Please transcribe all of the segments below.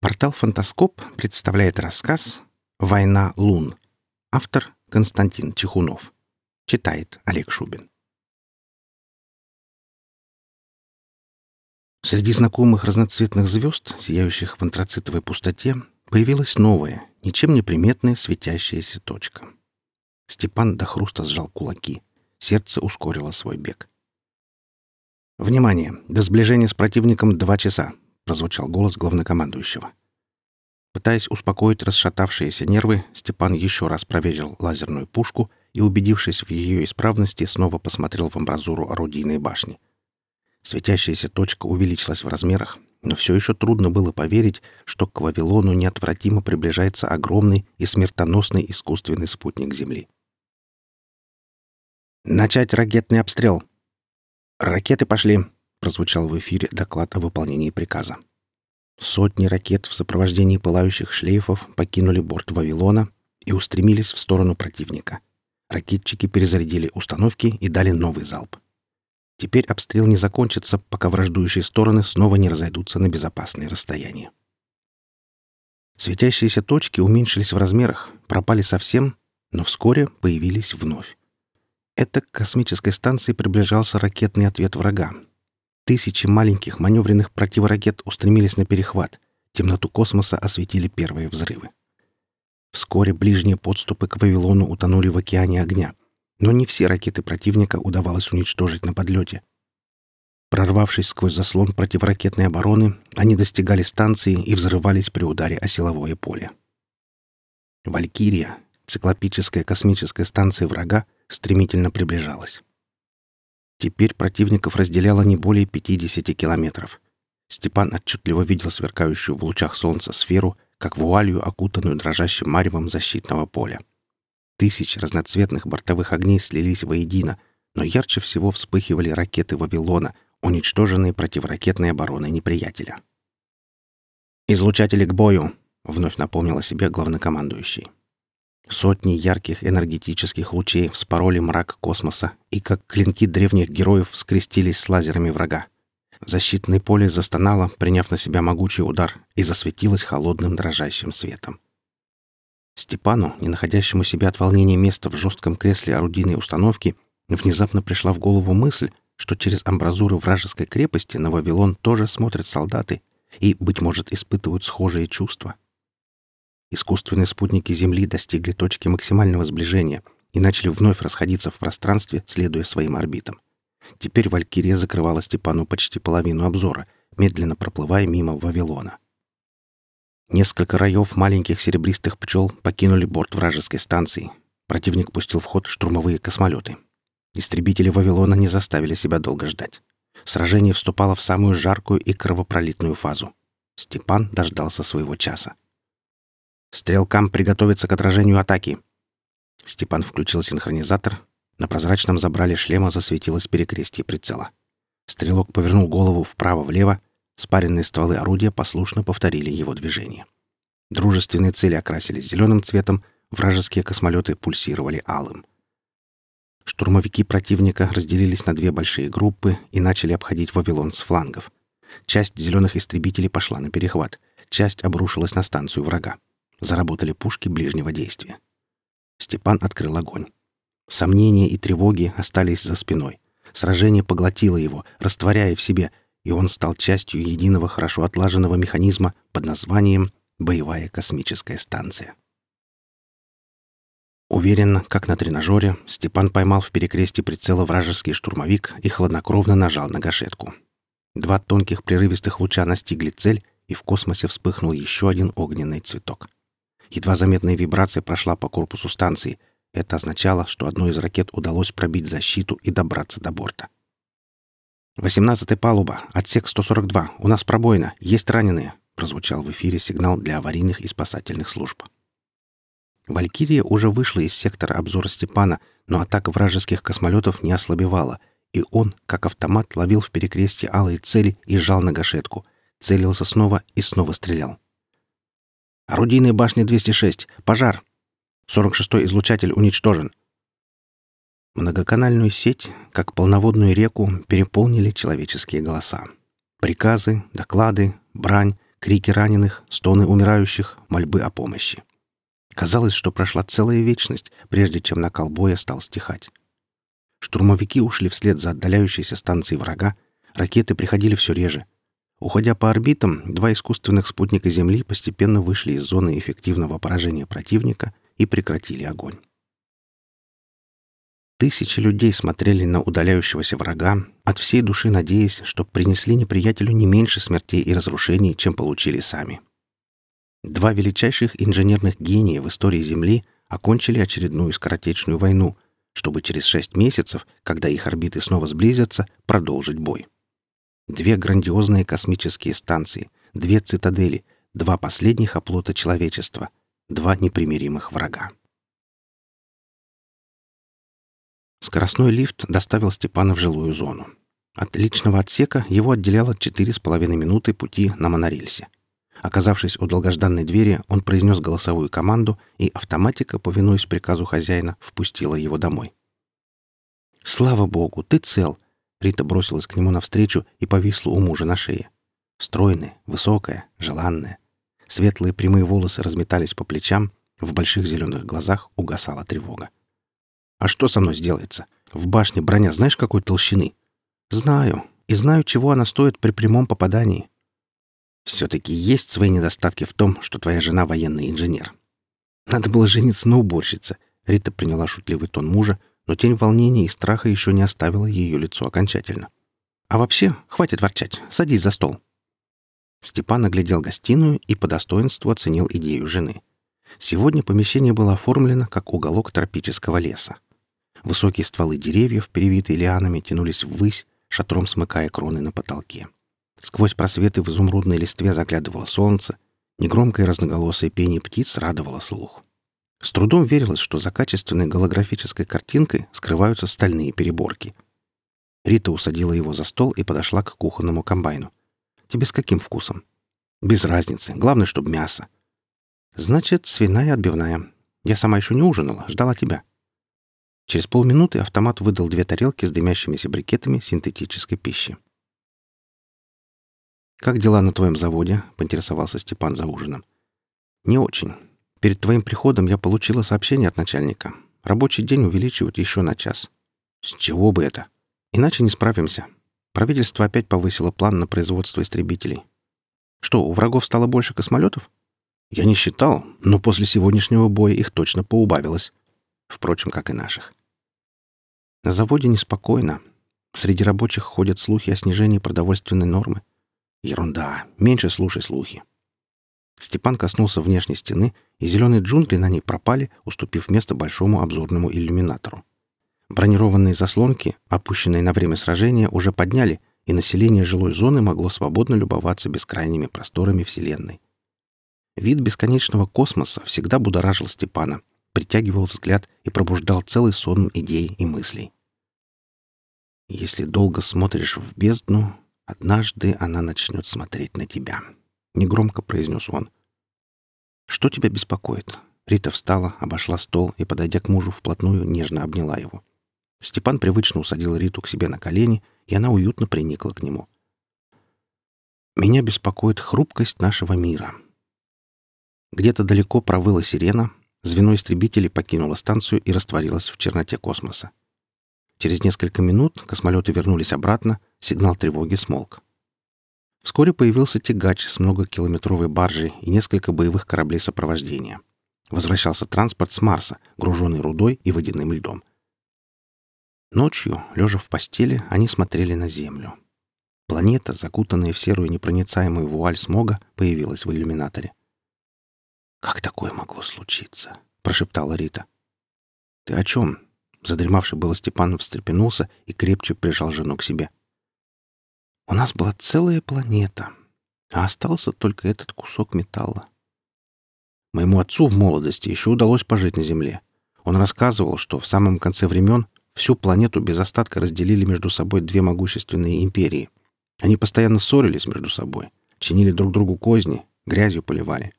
Портал «Фантаскоп» представляет рассказ «Война лун». Автор Константин Чехунов. Читает Олег Шубин. Среди знакомых разноцветных звезд, сияющих в антрацитовой пустоте, появилась новая, ничем не приметная светящаяся точка. Степан до хруста сжал кулаки. Сердце ускорило свой бег. «Внимание! До сближения с противником два часа прозвучал голос главнокомандующего. Пытаясь успокоить расшатавшиеся нервы, Степан еще раз проверил лазерную пушку и, убедившись в ее исправности, снова посмотрел в амбразуру орудийной башни. Светящаяся точка увеличилась в размерах, но все еще трудно было поверить, что к Вавилону неотвратимо приближается огромный и смертоносный искусственный спутник Земли. «Начать ракетный обстрел!» «Ракеты пошли!» Прозвучал в эфире доклад о выполнении приказа. Сотни ракет в сопровождении пылающих шлейфов покинули борт Вавилона и устремились в сторону противника. Ракетчики перезарядили установки и дали новый залп. Теперь обстрел не закончится, пока враждующие стороны снова не разойдутся на безопасные расстояния. Светящиеся точки уменьшились в размерах, пропали совсем, но вскоре появились вновь. Это к космической станции приближался ракетный ответ врага, Тысячи маленьких маневренных противоракет устремились на перехват. Темноту космоса осветили первые взрывы. Вскоре ближние подступы к Вавилону утонули в океане огня. Но не все ракеты противника удавалось уничтожить на подлете. Прорвавшись сквозь заслон противоракетной обороны, они достигали станции и взрывались при ударе о силовое поле. «Валькирия», циклопическая космическая станция врага, стремительно приближалась. Теперь противников разделяло не более 50 километров. Степан отчетливо видел сверкающую в лучах солнца сферу, как вуалью, окутанную дрожащим маревом защитного поля. Тысяч разноцветных бортовых огней слились воедино, но ярче всего вспыхивали ракеты Вавилона, уничтоженные противоракетной обороной неприятеля. «Излучатели к бою!» — вновь напомнил о себе главнокомандующий. Сотни ярких энергетических лучей вспороли мрак космоса и, как клинки древних героев, скрестились с лазерами врага. Защитное поле застонало, приняв на себя могучий удар, и засветилось холодным дрожащим светом. Степану, не находящему себя от волнения места в жестком кресле орудийной установки, внезапно пришла в голову мысль, что через амбразуры вражеской крепости на Вавилон тоже смотрят солдаты и, быть может, испытывают схожие чувства. Искусственные спутники Земли достигли точки максимального сближения и начали вновь расходиться в пространстве, следуя своим орбитам. Теперь Валькирия закрывала Степану почти половину обзора, медленно проплывая мимо Вавилона. Несколько раев маленьких серебристых пчел покинули борт вражеской станции. Противник пустил в ход штурмовые космолеты. Истребители Вавилона не заставили себя долго ждать. Сражение вступало в самую жаркую и кровопролитную фазу. Степан дождался своего часа. Стрелкам приготовиться к отражению атаки. Степан включил синхронизатор. На прозрачном забрале шлема засветилось перекрестие прицела. Стрелок повернул голову вправо-влево. Спаренные стволы орудия послушно повторили его движение. Дружественные цели окрасились зеленым цветом, вражеские космолеты пульсировали алым. Штурмовики противника разделились на две большие группы и начали обходить Вавилон с флангов. Часть зеленых истребителей пошла на перехват, часть обрушилась на станцию врага. Заработали пушки ближнего действия. Степан открыл огонь. Сомнения и тревоги остались за спиной. Сражение поглотило его, растворяя в себе, и он стал частью единого хорошо отлаженного механизма под названием «Боевая космическая станция». Уверенно, как на тренажере, Степан поймал в перекресте прицела вражеский штурмовик и хладнокровно нажал на гашетку. Два тонких прерывистых луча настигли цель, и в космосе вспыхнул еще один огненный цветок. Едва заметная вибрация прошла по корпусу станции. Это означало, что одной из ракет удалось пробить защиту и добраться до борта. «Восемнадцатая палуба, отсек 142. У нас пробоина. Есть раненые», — прозвучал в эфире сигнал для аварийных и спасательных служб. «Валькирия» уже вышла из сектора обзора Степана, но атака вражеских космолетов не ослабевала, и он, как автомат, ловил в перекрестье алые цели и жал на гашетку, целился снова и снова стрелял. Орудийная башня 206. Пожар. 46-й излучатель уничтожен. Многоканальную сеть, как полноводную реку, переполнили человеческие голоса. Приказы, доклады, брань, крики раненых, стоны умирающих, мольбы о помощи. Казалось, что прошла целая вечность, прежде чем накал боя стал стихать. Штурмовики ушли вслед за отдаляющейся станцией врага, ракеты приходили все реже. Уходя по орбитам, два искусственных спутника Земли постепенно вышли из зоны эффективного поражения противника и прекратили огонь. Тысячи людей смотрели на удаляющегося врага, от всей души надеясь, что принесли неприятелю не меньше смертей и разрушений, чем получили сами. Два величайших инженерных гения в истории Земли окончили очередную скоротечную войну, чтобы через шесть месяцев, когда их орбиты снова сблизятся, продолжить бой. Две грандиозные космические станции, две цитадели, два последних оплота человечества, два непримиримых врага. Скоростной лифт доставил Степана в жилую зону. От личного отсека его отделяло четыре с половиной минуты пути на монорельсе. Оказавшись у долгожданной двери, он произнес голосовую команду, и автоматика, повинуясь приказу хозяина, впустила его домой. «Слава богу, ты цел!» Рита бросилась к нему навстречу и повисла у мужа на шее. Стройная, высокая, желанная. Светлые прямые волосы разметались по плечам, в больших зеленых глазах угасала тревога. «А что со мной сделается? В башне броня знаешь какой толщины?» «Знаю. И знаю, чего она стоит при прямом попадании. Все-таки есть свои недостатки в том, что твоя жена военный инженер. Надо было жениться на уборщице. Рита приняла шутливый тон мужа, но тень волнения и страха еще не оставила ее лицо окончательно. А вообще, хватит ворчать. Садись за стол. Степан оглядел гостиную и по достоинству оценил идею жены. Сегодня помещение было оформлено как уголок тропического леса. Высокие стволы деревьев, перевитые лианами, тянулись ввысь, шатром смыкая кроны на потолке. Сквозь просветы в изумрудной листве заглядывало солнце, негромкое разноголосое пение птиц радовало слух. С трудом верилось, что за качественной голографической картинкой скрываются стальные переборки. Рита усадила его за стол и подошла к кухонному комбайну. «Тебе с каким вкусом?» «Без разницы. Главное, чтобы мясо». «Значит, свиная отбивная. Я сама еще не ужинала, ждала тебя». Через полминуты автомат выдал две тарелки с дымящимися брикетами синтетической пищи. «Как дела на твоем заводе?» — поинтересовался Степан за ужином. «Не очень. Перед твоим приходом я получила сообщение от начальника. Рабочий день увеличивают еще на час». «С чего бы это?» «Иначе не справимся. Правительство опять повысило план на производство истребителей». «Что, у врагов стало больше космолетов?» «Я не считал, но после сегодняшнего боя их точно поубавилось. Впрочем, как и наших». На заводе неспокойно. Среди рабочих ходят слухи о снижении продовольственной нормы. Ерунда. Меньше слушай слухи. Степан коснулся внешней стены, и зеленые джунгли на ней пропали, уступив место большому обзорному иллюминатору. Бронированные заслонки, опущенные на время сражения, уже подняли, и население жилой зоны могло свободно любоваться бескрайними просторами Вселенной. Вид бесконечного космоса всегда будоражил Степана, притягивал взгляд и пробуждал целый сон идей и мыслей. Если долго смотришь в бездну, Однажды она начнет смотреть на тебя. Негромко произнес он. Что тебя беспокоит? Рита встала, обошла стол и, подойдя к мужу вплотную, нежно обняла его. Степан привычно усадил Риту к себе на колени, и она уютно приникла к нему. «Меня беспокоит хрупкость нашего мира». Где-то далеко провыла сирена, звено истребителей покинуло станцию и растворилось в черноте космоса. Через несколько минут космолеты вернулись обратно, сигнал тревоги смолк. Вскоре появился тягач с многокилометровой баржей и несколько боевых кораблей сопровождения. Возвращался транспорт с Марса, груженный рудой и водяным льдом. Ночью, лежа в постели, они смотрели на Землю. Планета, закутанная в серую непроницаемую вуаль смога, появилась в иллюминаторе. «Как такое могло случиться?» — прошептала Рита. «Ты о чем?» Задремавший было Степан встрепенулся и крепче прижал жену к себе. «У нас была целая планета, а остался только этот кусок металла. Моему отцу в молодости еще удалось пожить на Земле. Он рассказывал, что в самом конце времен всю планету без остатка разделили между собой две могущественные империи. Они постоянно ссорились между собой, чинили друг другу козни, грязью поливали.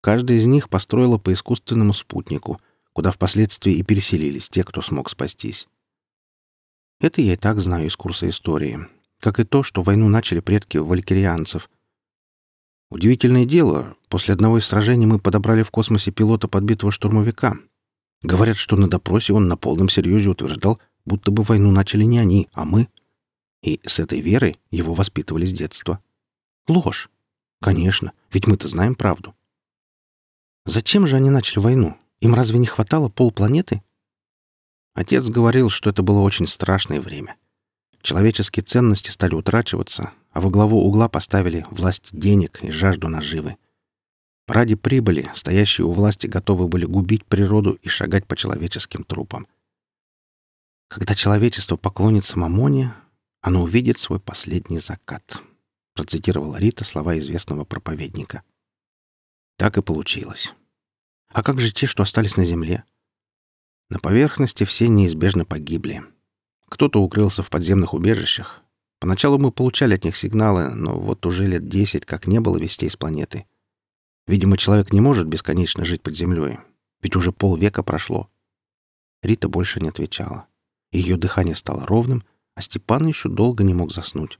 Каждая из них построила по искусственному спутнику — куда впоследствии и переселились те, кто смог спастись. Это я и так знаю из курса истории, как и то, что войну начали предки валькирианцев. Удивительное дело, после одного из сражений мы подобрали в космосе пилота подбитого штурмовика. Говорят, что на допросе он на полном серьезе утверждал, будто бы войну начали не они, а мы. И с этой верой его воспитывали с детства. Ложь. Конечно, ведь мы-то знаем правду. Зачем же они начали войну? Им разве не хватало полпланеты? Отец говорил, что это было очень страшное время. Человеческие ценности стали утрачиваться, а во главу угла поставили власть денег и жажду наживы. Ради прибыли стоящие у власти готовы были губить природу и шагать по человеческим трупам. Когда человечество поклонится Мамоне, оно увидит свой последний закат. Процитировала Рита слова известного проповедника. Так и получилось. А как же те, что остались на земле? На поверхности все неизбежно погибли. Кто-то укрылся в подземных убежищах. Поначалу мы получали от них сигналы, но вот уже лет десять как не было вестей с планеты. Видимо, человек не может бесконечно жить под землей, ведь уже полвека прошло. Рита больше не отвечала. Ее дыхание стало ровным, а Степан еще долго не мог заснуть.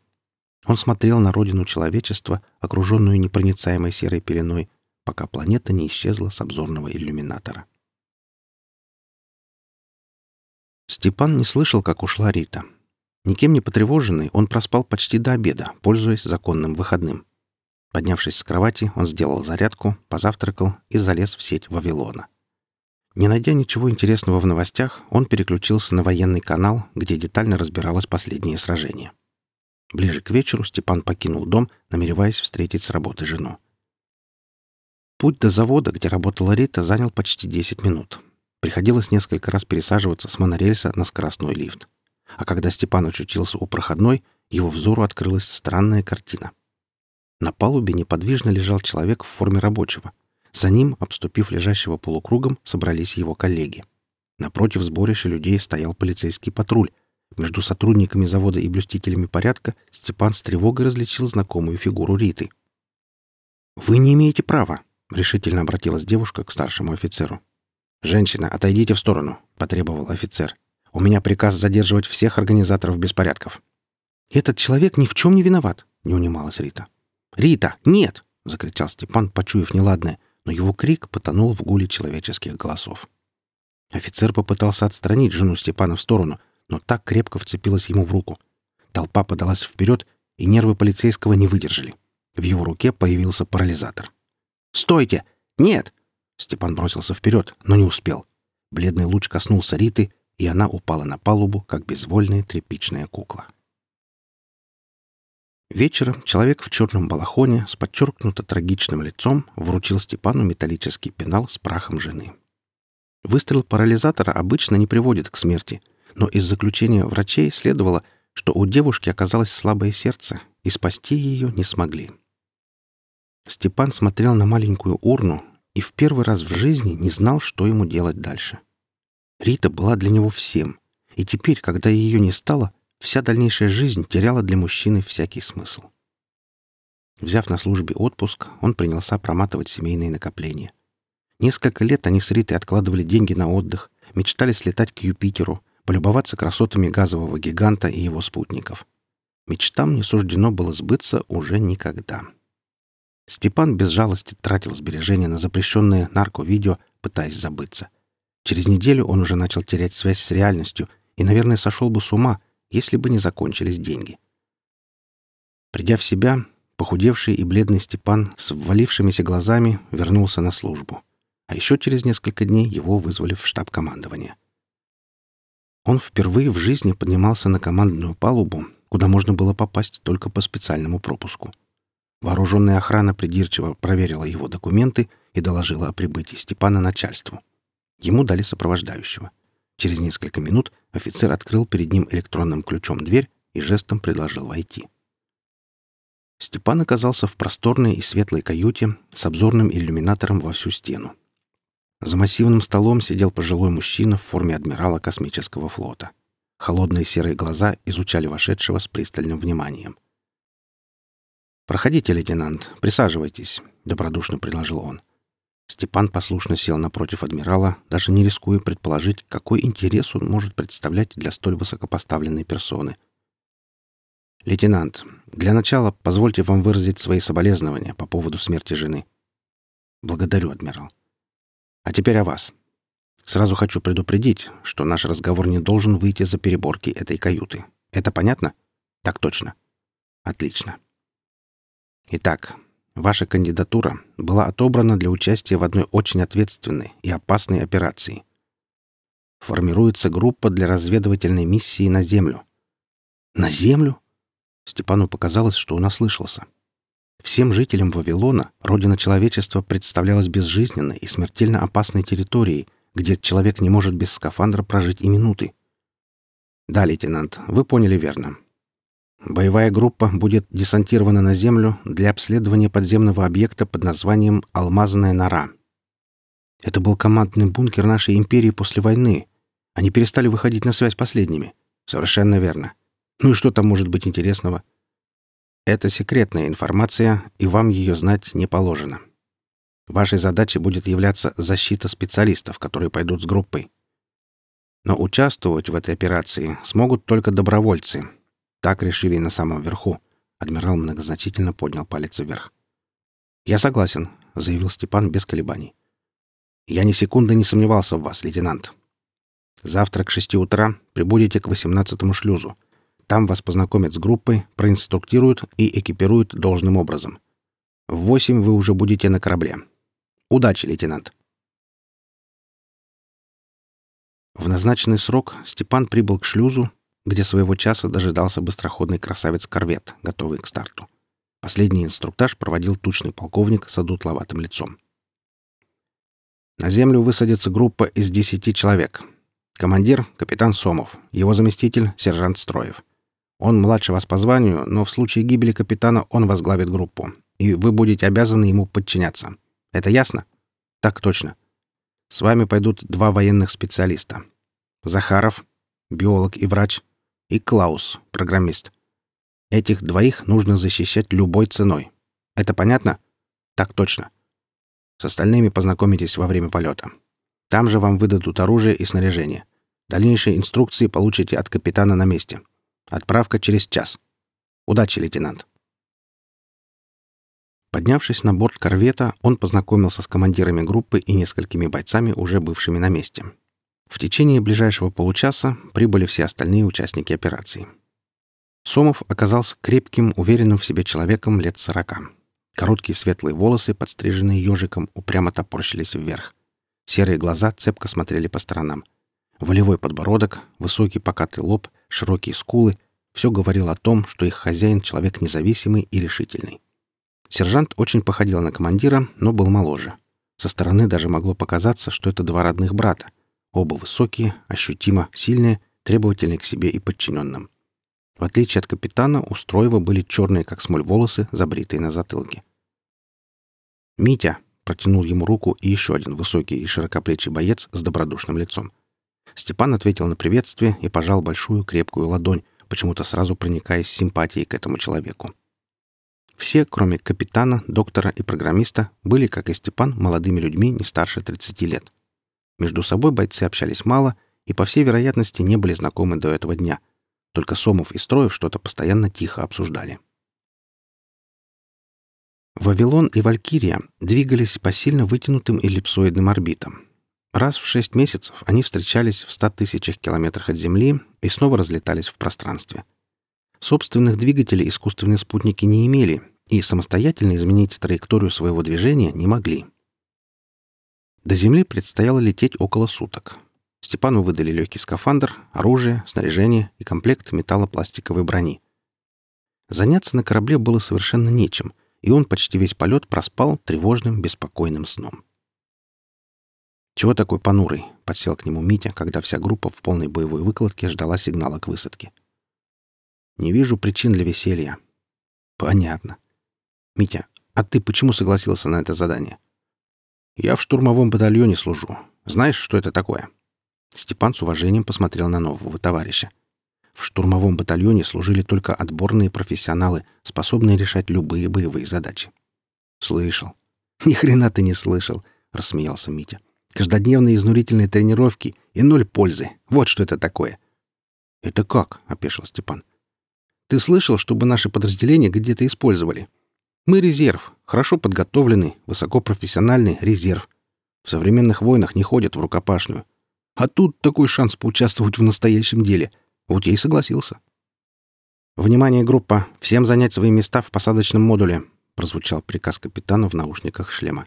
Он смотрел на родину человечества, окруженную непроницаемой серой пеленой, пока планета не исчезла с обзорного иллюминатора. Степан не слышал, как ушла Рита. Никем не потревоженный, он проспал почти до обеда, пользуясь законным выходным. Поднявшись с кровати, он сделал зарядку, позавтракал и залез в сеть Вавилона. Не найдя ничего интересного в новостях, он переключился на военный канал, где детально разбиралось последнее сражение. Ближе к вечеру Степан покинул дом, намереваясь встретить с работы жену. Путь до завода, где работала Рита, занял почти 10 минут. Приходилось несколько раз пересаживаться с монорельса на скоростной лифт. А когда Степан очутился у проходной, его взору открылась странная картина. На палубе неподвижно лежал человек в форме рабочего. За ним, обступив лежащего полукругом, собрались его коллеги. Напротив сборища людей стоял полицейский патруль. Между сотрудниками завода и блюстителями порядка Степан с тревогой различил знакомую фигуру Риты. «Вы не имеете права», — решительно обратилась девушка к старшему офицеру. «Женщина, отойдите в сторону», — потребовал офицер. «У меня приказ задерживать всех организаторов беспорядков». «Этот человек ни в чем не виноват», — не унималась Рита. «Рита, нет!» — закричал Степан, почуяв неладное, но его крик потонул в гуле человеческих голосов. Офицер попытался отстранить жену Степана в сторону, но так крепко вцепилась ему в руку. Толпа подалась вперед, и нервы полицейского не выдержали. В его руке появился парализатор. «Стойте! Нет! Степан бросился вперед, но не успел. Бледный луч коснулся Риты, и она упала на палубу, как безвольная тряпичная кукла. Вечером человек в черном балахоне с подчеркнуто трагичным лицом вручил Степану металлический пенал с прахом жены. Выстрел парализатора обычно не приводит к смерти, но из заключения врачей следовало, что у девушки оказалось слабое сердце, и спасти ее не смогли. Степан смотрел на маленькую урну, и в первый раз в жизни не знал, что ему делать дальше. Рита была для него всем, и теперь, когда ее не стало, вся дальнейшая жизнь теряла для мужчины всякий смысл. Взяв на службе отпуск, он принялся проматывать семейные накопления. Несколько лет они с Ритой откладывали деньги на отдых, мечтали слетать к Юпитеру, полюбоваться красотами газового гиганта и его спутников. Мечтам не суждено было сбыться уже никогда. Степан без жалости тратил сбережения на запрещенное нарко-видео, пытаясь забыться. Через неделю он уже начал терять связь с реальностью и, наверное, сошел бы с ума, если бы не закончились деньги. Придя в себя, похудевший и бледный Степан с ввалившимися глазами вернулся на службу. А еще через несколько дней его вызвали в штаб командования. Он впервые в жизни поднимался на командную палубу, куда можно было попасть только по специальному пропуску. Вооруженная охрана придирчиво проверила его документы и доложила о прибытии Степана начальству. Ему дали сопровождающего. Через несколько минут офицер открыл перед ним электронным ключом дверь и жестом предложил войти. Степан оказался в просторной и светлой каюте с обзорным иллюминатором во всю стену. За массивным столом сидел пожилой мужчина в форме адмирала космического флота. Холодные серые глаза изучали вошедшего с пристальным вниманием — «Проходите, лейтенант, присаживайтесь», — добродушно предложил он. Степан послушно сел напротив адмирала, даже не рискуя предположить, какой интерес он может представлять для столь высокопоставленной персоны. «Лейтенант, для начала позвольте вам выразить свои соболезнования по поводу смерти жены». «Благодарю, адмирал. А теперь о вас. Сразу хочу предупредить, что наш разговор не должен выйти за переборки этой каюты. Это понятно? Так точно. Отлично. Итак, ваша кандидатура была отобрана для участия в одной очень ответственной и опасной операции. Формируется группа для разведывательной миссии на Землю. На Землю? Степану показалось, что он ослышался. Всем жителям Вавилона родина человечества представлялась безжизненной и смертельно опасной территорией, где человек не может без скафандра прожить и минуты. Да, лейтенант, вы поняли верно. Боевая группа будет десантирована на Землю для обследования подземного объекта под названием «Алмазная нора». Это был командный бункер нашей империи после войны. Они перестали выходить на связь последними. Совершенно верно. Ну и что там может быть интересного? Это секретная информация, и вам ее знать не положено. Вашей задачей будет являться защита специалистов, которые пойдут с группой. Но участвовать в этой операции смогут только добровольцы. Так решили на самом верху. Адмирал многозначительно поднял палец вверх. «Я согласен», — заявил Степан без колебаний. «Я ни секунды не сомневался в вас, лейтенант. Завтра к шести утра прибудете к восемнадцатому шлюзу. Там вас познакомят с группой, проинструктируют и экипируют должным образом. В восемь вы уже будете на корабле. Удачи, лейтенант!» В назначенный срок Степан прибыл к шлюзу, где своего часа дожидался быстроходный красавец-корвет, готовый к старту. Последний инструктаж проводил тучный полковник с одутловатым лицом. На землю высадится группа из десяти человек. Командир — капитан Сомов, его заместитель — сержант Строев. Он младше вас по званию, но в случае гибели капитана он возглавит группу, и вы будете обязаны ему подчиняться. Это ясно? Так точно. С вами пойдут два военных специалиста. Захаров, биолог и врач, и Клаус, программист. Этих двоих нужно защищать любой ценой. Это понятно? Так точно. С остальными познакомитесь во время полета. Там же вам выдадут оружие и снаряжение. Дальнейшие инструкции получите от капитана на месте. Отправка через час. Удачи, лейтенант. Поднявшись на борт корвета, он познакомился с командирами группы и несколькими бойцами, уже бывшими на месте. В течение ближайшего получаса прибыли все остальные участники операции. Сомов оказался крепким, уверенным в себе человеком лет сорока. Короткие светлые волосы, подстриженные ежиком, упрямо топорщились вверх. Серые глаза цепко смотрели по сторонам. Волевой подбородок, высокий покатый лоб, широкие скулы — все говорило о том, что их хозяин — человек независимый и решительный. Сержант очень походил на командира, но был моложе. Со стороны даже могло показаться, что это два родных брата. Оба высокие, ощутимо сильные, требовательные к себе и подчиненным. В отличие от капитана, у Строева были черные, как смоль, волосы, забритые на затылке. «Митя!» — протянул ему руку и еще один высокий и широкоплечий боец с добродушным лицом. Степан ответил на приветствие и пожал большую крепкую ладонь, почему-то сразу проникаясь симпатией к этому человеку. Все, кроме капитана, доктора и программиста, были, как и Степан, молодыми людьми не старше 30 лет. Между собой бойцы общались мало и, по всей вероятности, не были знакомы до этого дня. Только Сомов и Строев что-то постоянно тихо обсуждали. Вавилон и Валькирия двигались по сильно вытянутым эллипсоидным орбитам. Раз в шесть месяцев они встречались в ста тысячах километрах от Земли и снова разлетались в пространстве. Собственных двигателей искусственные спутники не имели и самостоятельно изменить траекторию своего движения не могли. До Земли предстояло лететь около суток. Степану выдали легкий скафандр, оружие, снаряжение и комплект металлопластиковой брони. Заняться на корабле было совершенно нечем, и он почти весь полет проспал тревожным, беспокойным сном. «Чего такой понурый?» — подсел к нему Митя, когда вся группа в полной боевой выкладке ждала сигнала к высадке. «Не вижу причин для веселья». «Понятно. Митя, а ты почему согласился на это задание?» «Я в штурмовом батальоне служу. Знаешь, что это такое?» Степан с уважением посмотрел на нового товарища. В штурмовом батальоне служили только отборные профессионалы, способные решать любые боевые задачи. «Слышал». «Ни хрена ты не слышал», — рассмеялся Митя. Каждодневные изнурительные тренировки и ноль пользы. Вот что это такое. «Это как?» — опешил Степан. Ты слышал, чтобы наши подразделения где-то использовали? Мы резерв, хорошо подготовленный, высокопрофессиональный резерв. В современных войнах не ходят в рукопашную. А тут такой шанс поучаствовать в настоящем деле. Вот я и согласился. «Внимание, группа! Всем занять свои места в посадочном модуле!» — прозвучал приказ капитана в наушниках шлема.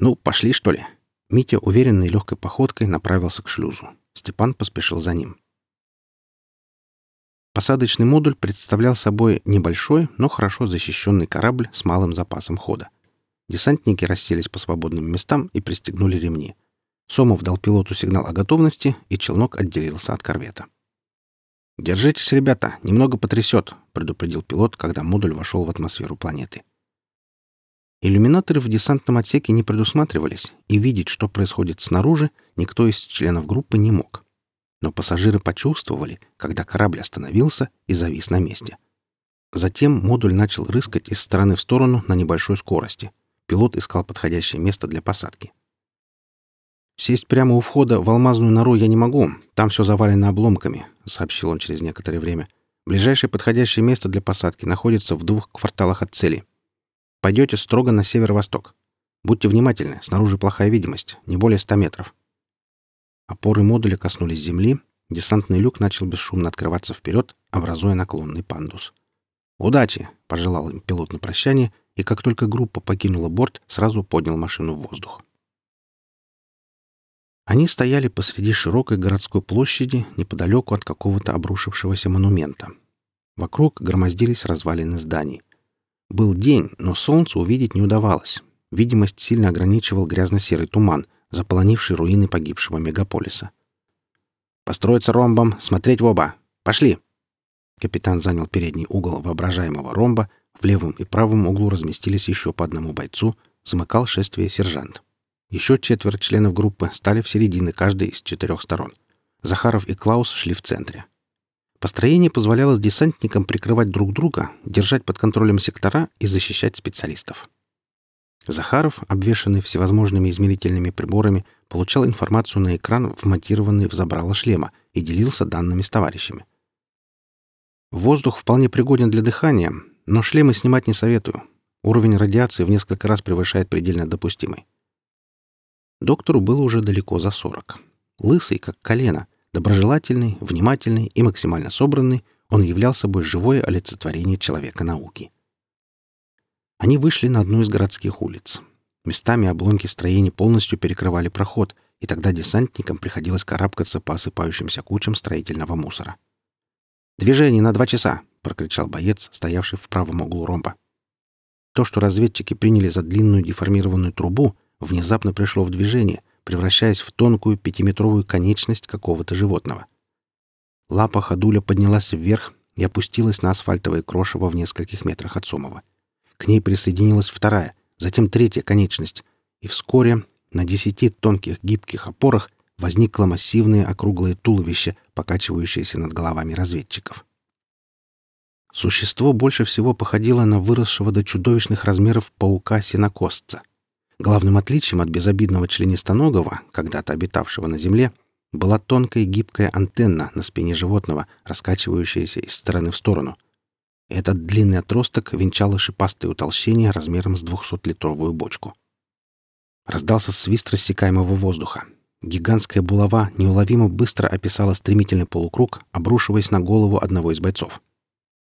«Ну, пошли, что ли?» Митя уверенной легкой походкой направился к шлюзу. Степан поспешил за ним. Посадочный модуль представлял собой небольшой, но хорошо защищенный корабль с малым запасом хода. Десантники расселись по свободным местам и пристегнули ремни. Сомов дал пилоту сигнал о готовности, и челнок отделился от корвета. «Держитесь, ребята, немного потрясет», — предупредил пилот, когда модуль вошел в атмосферу планеты. Иллюминаторы в десантном отсеке не предусматривались, и видеть, что происходит снаружи, никто из членов группы не мог. Но пассажиры почувствовали, когда корабль остановился и завис на месте. Затем модуль начал рыскать из стороны в сторону на небольшой скорости. Пилот искал подходящее место для посадки. «Сесть прямо у входа в алмазную нору я не могу, там все завалено обломками», — сообщил он через некоторое время. «Ближайшее подходящее место для посадки находится в двух кварталах от цели. Пойдете строго на северо-восток. Будьте внимательны, снаружи плохая видимость, не более ста метров». Опоры модуля коснулись земли, десантный люк начал бесшумно открываться вперед, образуя наклонный пандус. «Удачи!» — пожелал им пилот на прощание, и как только группа покинула борт, сразу поднял машину в воздух. Они стояли посреди широкой городской площади неподалеку от какого-то обрушившегося монумента. Вокруг громоздились развалины зданий. Был день, но солнце увидеть не удавалось. Видимость сильно ограничивал грязно-серый туман, заполонивший руины погибшего мегаполиса. «Построиться ромбом, смотреть в оба! Пошли!» Капитан занял передний угол воображаемого ромба, в левом и правом углу разместились еще по одному бойцу, замыкал шествие сержант. Еще четверть членов группы стали в середине каждой из четырех сторон. Захаров и Клаус шли в центре. Построение позволяло десантникам прикрывать друг друга, держать под контролем сектора и защищать специалистов. Захаров, обвешанный всевозможными измерительными приборами, получал информацию на экран, вмонтированный в забрало шлема, и делился данными с товарищами. Воздух вполне пригоден для дыхания, но шлемы снимать не советую. Уровень радиации в несколько раз превышает предельно допустимый. Доктору было уже далеко за сорок. Лысый, как колено, доброжелательный, внимательный и максимально собранный, он являл собой живое олицетворение человека науки. Они вышли на одну из городских улиц. Местами обломки строений полностью перекрывали проход, и тогда десантникам приходилось карабкаться по осыпающимся кучам строительного мусора. «Движение на два часа!» — прокричал боец, стоявший в правом углу ромба. То, что разведчики приняли за длинную деформированную трубу — внезапно пришло в движение, превращаясь в тонкую пятиметровую конечность какого-то животного. Лапа ходуля поднялась вверх и опустилась на асфальтовое крошево в нескольких метрах от Сомова. К ней присоединилась вторая, затем третья конечность, и вскоре на десяти тонких гибких опорах возникло массивное округлое туловище, покачивающееся над головами разведчиков. Существо больше всего походило на выросшего до чудовищных размеров паука-сенокосца. Главным отличием от безобидного членистоногого, когда-то обитавшего на Земле, была тонкая гибкая антенна на спине животного, раскачивающаяся из стороны в сторону. Этот длинный отросток венчало шипастое утолщение размером с 200-литровую бочку. Раздался свист рассекаемого воздуха. Гигантская булава неуловимо быстро описала стремительный полукруг, обрушиваясь на голову одного из бойцов.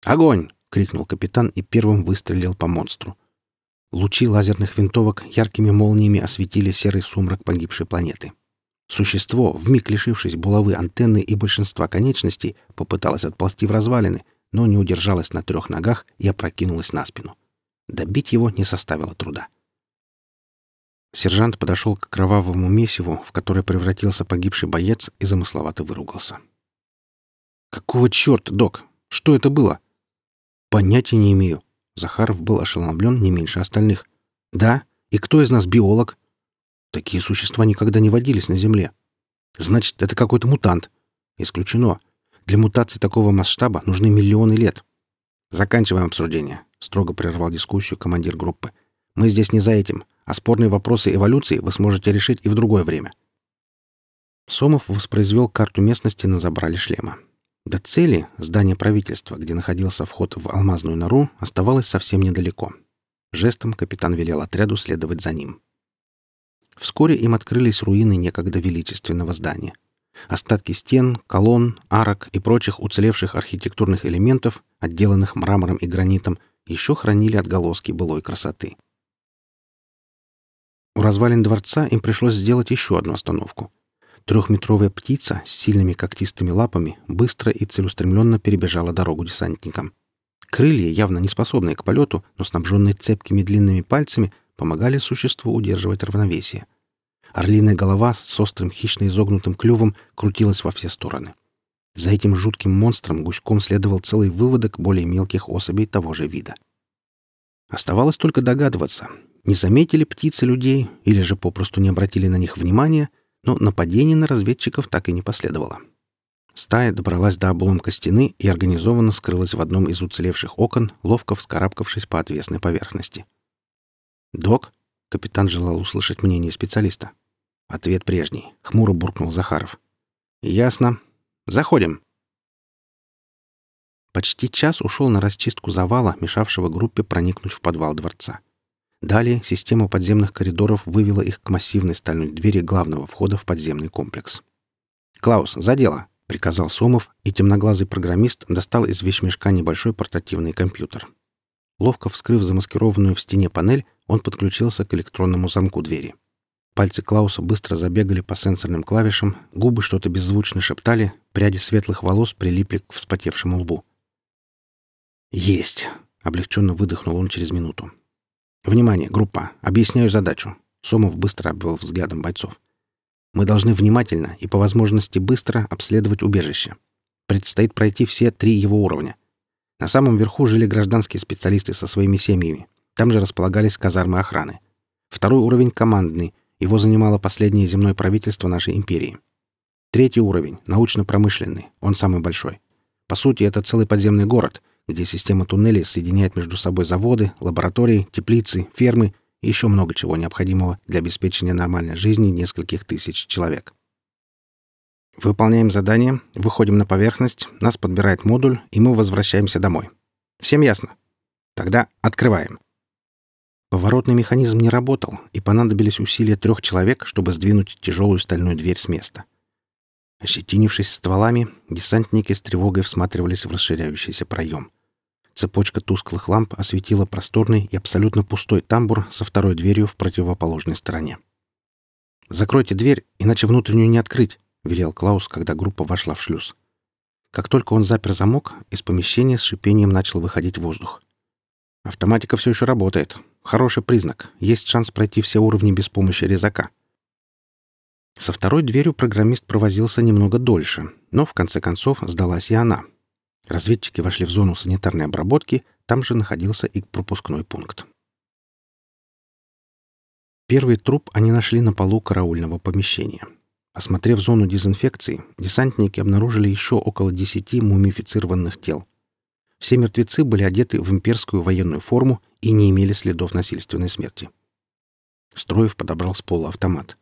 «Огонь!» — крикнул капитан и первым выстрелил по монстру. Лучи лазерных винтовок яркими молниями осветили серый сумрак погибшей планеты. Существо, вмиг лишившись булавы антенны и большинства конечностей, попыталось отползти в развалины, но не удержалось на трех ногах и опрокинулось на спину. Добить его не составило труда. Сержант подошел к кровавому месиву, в которое превратился погибший боец, и замысловато выругался. «Какого черта, док? Что это было?» «Понятия не имею. Захаров был ошеломлен не меньше остальных. «Да? И кто из нас биолог?» «Такие существа никогда не водились на Земле». «Значит, это какой-то мутант». «Исключено. Для мутации такого масштаба нужны миллионы лет». «Заканчиваем обсуждение», — строго прервал дискуссию командир группы. «Мы здесь не за этим, а спорные вопросы эволюции вы сможете решить и в другое время». Сомов воспроизвел карту местности на забрале шлема. До цели, здания правительства, где находился вход в алмазную нору, оставалось совсем недалеко. Жестом капитан велел отряду следовать за ним. Вскоре им открылись руины некогда величественного здания. Остатки стен, колонн, арок и прочих уцелевших архитектурных элементов, отделанных мрамором и гранитом, еще хранили отголоски былой красоты. У развалин дворца им пришлось сделать еще одну остановку. Трехметровая птица с сильными когтистыми лапами быстро и целеустремленно перебежала дорогу десантникам. Крылья, явно не способные к полету, но снабженные цепкими длинными пальцами, помогали существу удерживать равновесие. Орлиная голова с острым хищно изогнутым клювом крутилась во все стороны. За этим жутким монстром гуськом следовал целый выводок более мелких особей того же вида. Оставалось только догадываться, не заметили птицы людей или же попросту не обратили на них внимания, но нападение на разведчиков так и не последовало. Стая добралась до обломка стены и организованно скрылась в одном из уцелевших окон, ловко вскарабкавшись по отвесной поверхности. «Док?» — капитан желал услышать мнение специалиста. Ответ прежний. Хмуро буркнул Захаров. «Ясно. Заходим». Почти час ушел на расчистку завала, мешавшего группе проникнуть в подвал дворца. Далее система подземных коридоров вывела их к массивной стальной двери главного входа в подземный комплекс. «Клаус, за дело!» — приказал Сомов, и темноглазый программист достал из вещмешка небольшой портативный компьютер. Ловко вскрыв замаскированную в стене панель, он подключился к электронному замку двери. Пальцы Клауса быстро забегали по сенсорным клавишам, губы что-то беззвучно шептали, пряди светлых волос прилипли к вспотевшему лбу. «Есть!» — облегченно выдохнул он через минуту. «Внимание, группа! Объясняю задачу!» Сомов быстро обвел взглядом бойцов. «Мы должны внимательно и по возможности быстро обследовать убежище. Предстоит пройти все три его уровня. На самом верху жили гражданские специалисты со своими семьями. Там же располагались казармы охраны. Второй уровень — командный. Его занимало последнее земное правительство нашей империи. Третий уровень — научно-промышленный. Он самый большой. По сути, это целый подземный город — где система туннелей соединяет между собой заводы, лаборатории, теплицы, фермы и еще много чего необходимого для обеспечения нормальной жизни нескольких тысяч человек. Выполняем задание, выходим на поверхность, нас подбирает модуль, и мы возвращаемся домой. Всем ясно? Тогда открываем. Поворотный механизм не работал, и понадобились усилия трех человек, чтобы сдвинуть тяжелую стальную дверь с места. Ощетинившись стволами, десантники с тревогой всматривались в расширяющийся проем. Цепочка тусклых ламп осветила просторный и абсолютно пустой тамбур со второй дверью в противоположной стороне. «Закройте дверь, иначе внутреннюю не открыть», — велел Клаус, когда группа вошла в шлюз. Как только он запер замок, из помещения с шипением начал выходить воздух. Автоматика все еще работает. Хороший признак. Есть шанс пройти все уровни без помощи резака. Со второй дверью программист провозился немного дольше, но в конце концов сдалась и она. Разведчики вошли в зону санитарной обработки, там же находился и пропускной пункт. Первый труп они нашли на полу караульного помещения. Осмотрев зону дезинфекции, десантники обнаружили еще около десяти мумифицированных тел. Все мертвецы были одеты в имперскую военную форму и не имели следов насильственной смерти. Строев подобрал с пола автомат.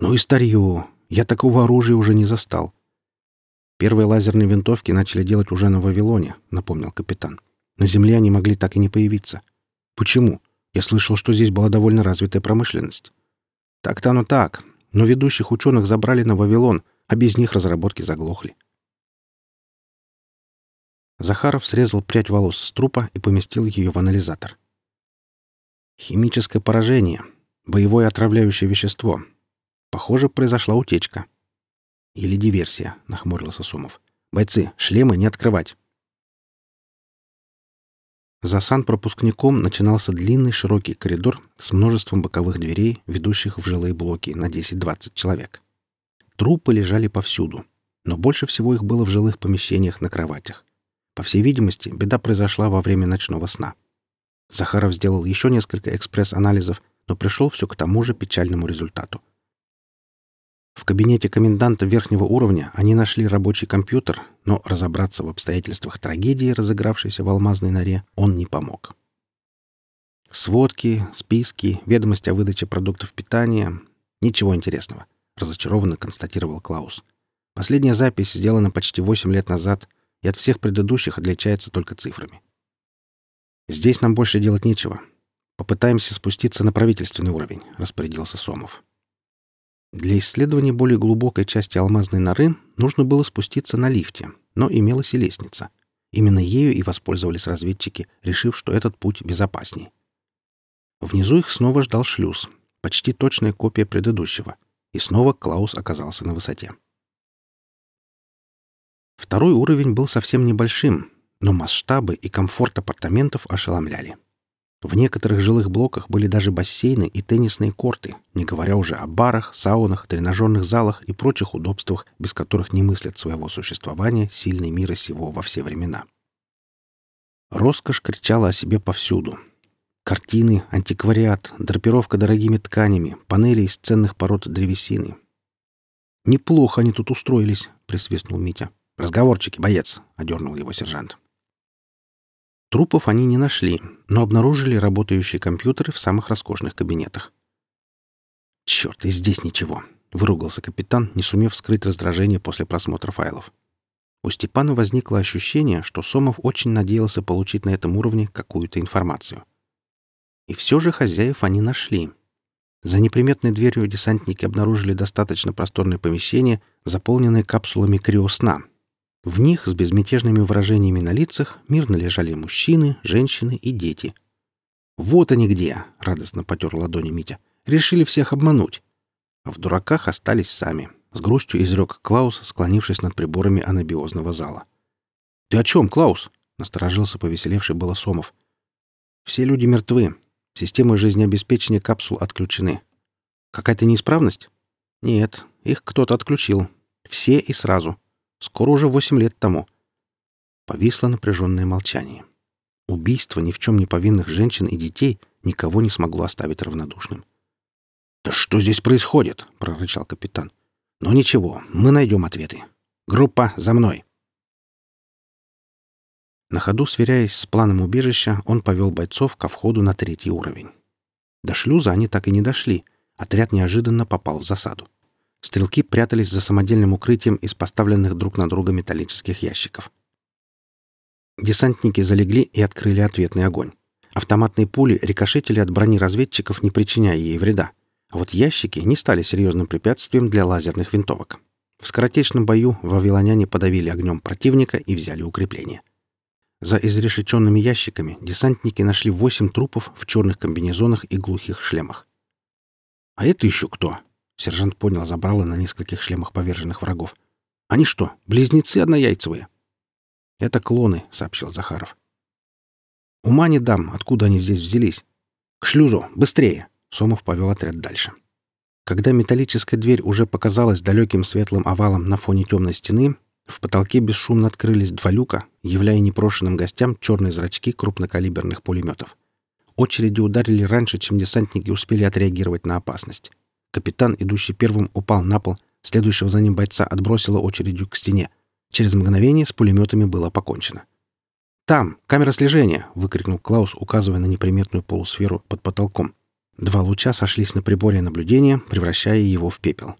«Ну и старье! Я такого оружия уже не застал. Первые лазерные винтовки начали делать уже на Вавилоне, напомнил капитан. На Земле они могли так и не появиться. Почему? Я слышал, что здесь была довольно развитая промышленность. Так-то оно так, но ведущих ученых забрали на Вавилон, а без них разработки заглохли. Захаров срезал прядь волос с трупа и поместил ее в анализатор. Химическое поражение, боевое отравляющее вещество, Похоже, произошла утечка. Или диверсия, нахмурился Сумов. Бойцы, шлемы не открывать. За санпропускником начинался длинный широкий коридор с множеством боковых дверей, ведущих в жилые блоки на 10-20 человек. Трупы лежали повсюду, но больше всего их было в жилых помещениях на кроватях. По всей видимости, беда произошла во время ночного сна. Захаров сделал еще несколько экспресс-анализов, но пришел все к тому же печальному результату — в кабинете коменданта верхнего уровня они нашли рабочий компьютер, но разобраться в обстоятельствах трагедии, разыгравшейся в алмазной норе, он не помог. Сводки, списки, ведомости о выдаче продуктов питания — ничего интересного, разочарованно констатировал Клаус. Последняя запись сделана почти 8 лет назад, и от всех предыдущих отличается только цифрами. Здесь нам больше делать нечего. Попытаемся спуститься на правительственный уровень, распорядился Сомов. Для исследования более глубокой части алмазной норы нужно было спуститься на лифте, но имелась и лестница. Именно ею и воспользовались разведчики, решив, что этот путь безопасней. Внизу их снова ждал шлюз, почти точная копия предыдущего, и снова Клаус оказался на высоте. Второй уровень был совсем небольшим, но масштабы и комфорт апартаментов ошеломляли. В некоторых жилых блоках были даже бассейны и теннисные корты, не говоря уже о барах, саунах, тренажерных залах и прочих удобствах, без которых не мыслят своего существования сильный мира сего во все времена. Роскошь кричала о себе повсюду, Картины, антиквариат, драпировка дорогими тканями, панели из ценных пород древесины. «Неплохо они тут устроились», — присвистнул Митя. «Разговорчики, боец», — одернул его сержант. Трупов они не нашли, но обнаружили работающие компьютеры в самых роскошных кабинетах. «Черт, и здесь ничего», — выругался капитан, не сумев скрыть раздражение после просмотра файлов. У Степана возникло ощущение, что Сомов очень надеялся получить на этом уровне какую-то информацию. И все же хозяев они нашли. За неприметной дверью десантники обнаружили достаточно просторное помещение, заполненное капсулами криосна. В них с безмятежными выражениями на лицах мирно лежали мужчины, женщины и дети. «Вот они где!» — радостно потер ладони Митя. «Решили всех обмануть!» А в дураках остались сами. С грустью изрек Клаус, склонившись над приборами анабиозного зала. «Ты о чем, Клаус?» — насторожился повеселевший было. «Все люди мертвы. Системы жизнеобеспечения капсул отключены. Какая-то неисправность? Нет, их кто-то отключил. Все и сразу. Скоро уже восемь лет тому. Повисло напряженное молчание. Убийство ни в чем не повинных женщин и детей никого не смогло оставить равнодушным. «Да что здесь происходит?» — прорычал капитан. «Но ничего, мы найдем ответы. Группа, за мной!» На ходу, сверяясь с планом убежища, он повел бойцов ко входу на третий уровень. До шлюза они так и не дошли. Отряд неожиданно попал в засаду. Стрелки прятались за самодельным укрытием из поставленных друг на друга металлических ящиков. Десантники залегли и открыли ответный огонь. Автоматные пули рикошетили от брони разведчиков, не причиняя ей вреда. А вот ящики не стали серьезным препятствием для лазерных винтовок. В скоротечном бою вавилоняне подавили огнем противника и взяли укрепление. За изрешеченными ящиками десантники нашли восемь трупов в черных комбинезонах и глухих шлемах. «А это еще кто?» — сержант понял забрало на нескольких шлемах поверженных врагов. «Они что, близнецы однояйцевые?» «Это клоны», — сообщил Захаров. «Ума не дам, откуда они здесь взялись. К шлюзу, быстрее!» — Сомов повел отряд дальше. Когда металлическая дверь уже показалась далеким светлым овалом на фоне темной стены, в потолке бесшумно открылись два люка, являя непрошенным гостям черные зрачки крупнокалиберных пулеметов. Очереди ударили раньше, чем десантники успели отреагировать на опасность. Капитан, идущий первым, упал на пол, следующего за ним бойца отбросило очередью к стене. Через мгновение с пулеметами было покончено. «Там! Камера слежения!» — выкрикнул Клаус, указывая на неприметную полусферу под потолком. Два луча сошлись на приборе наблюдения, превращая его в пепел.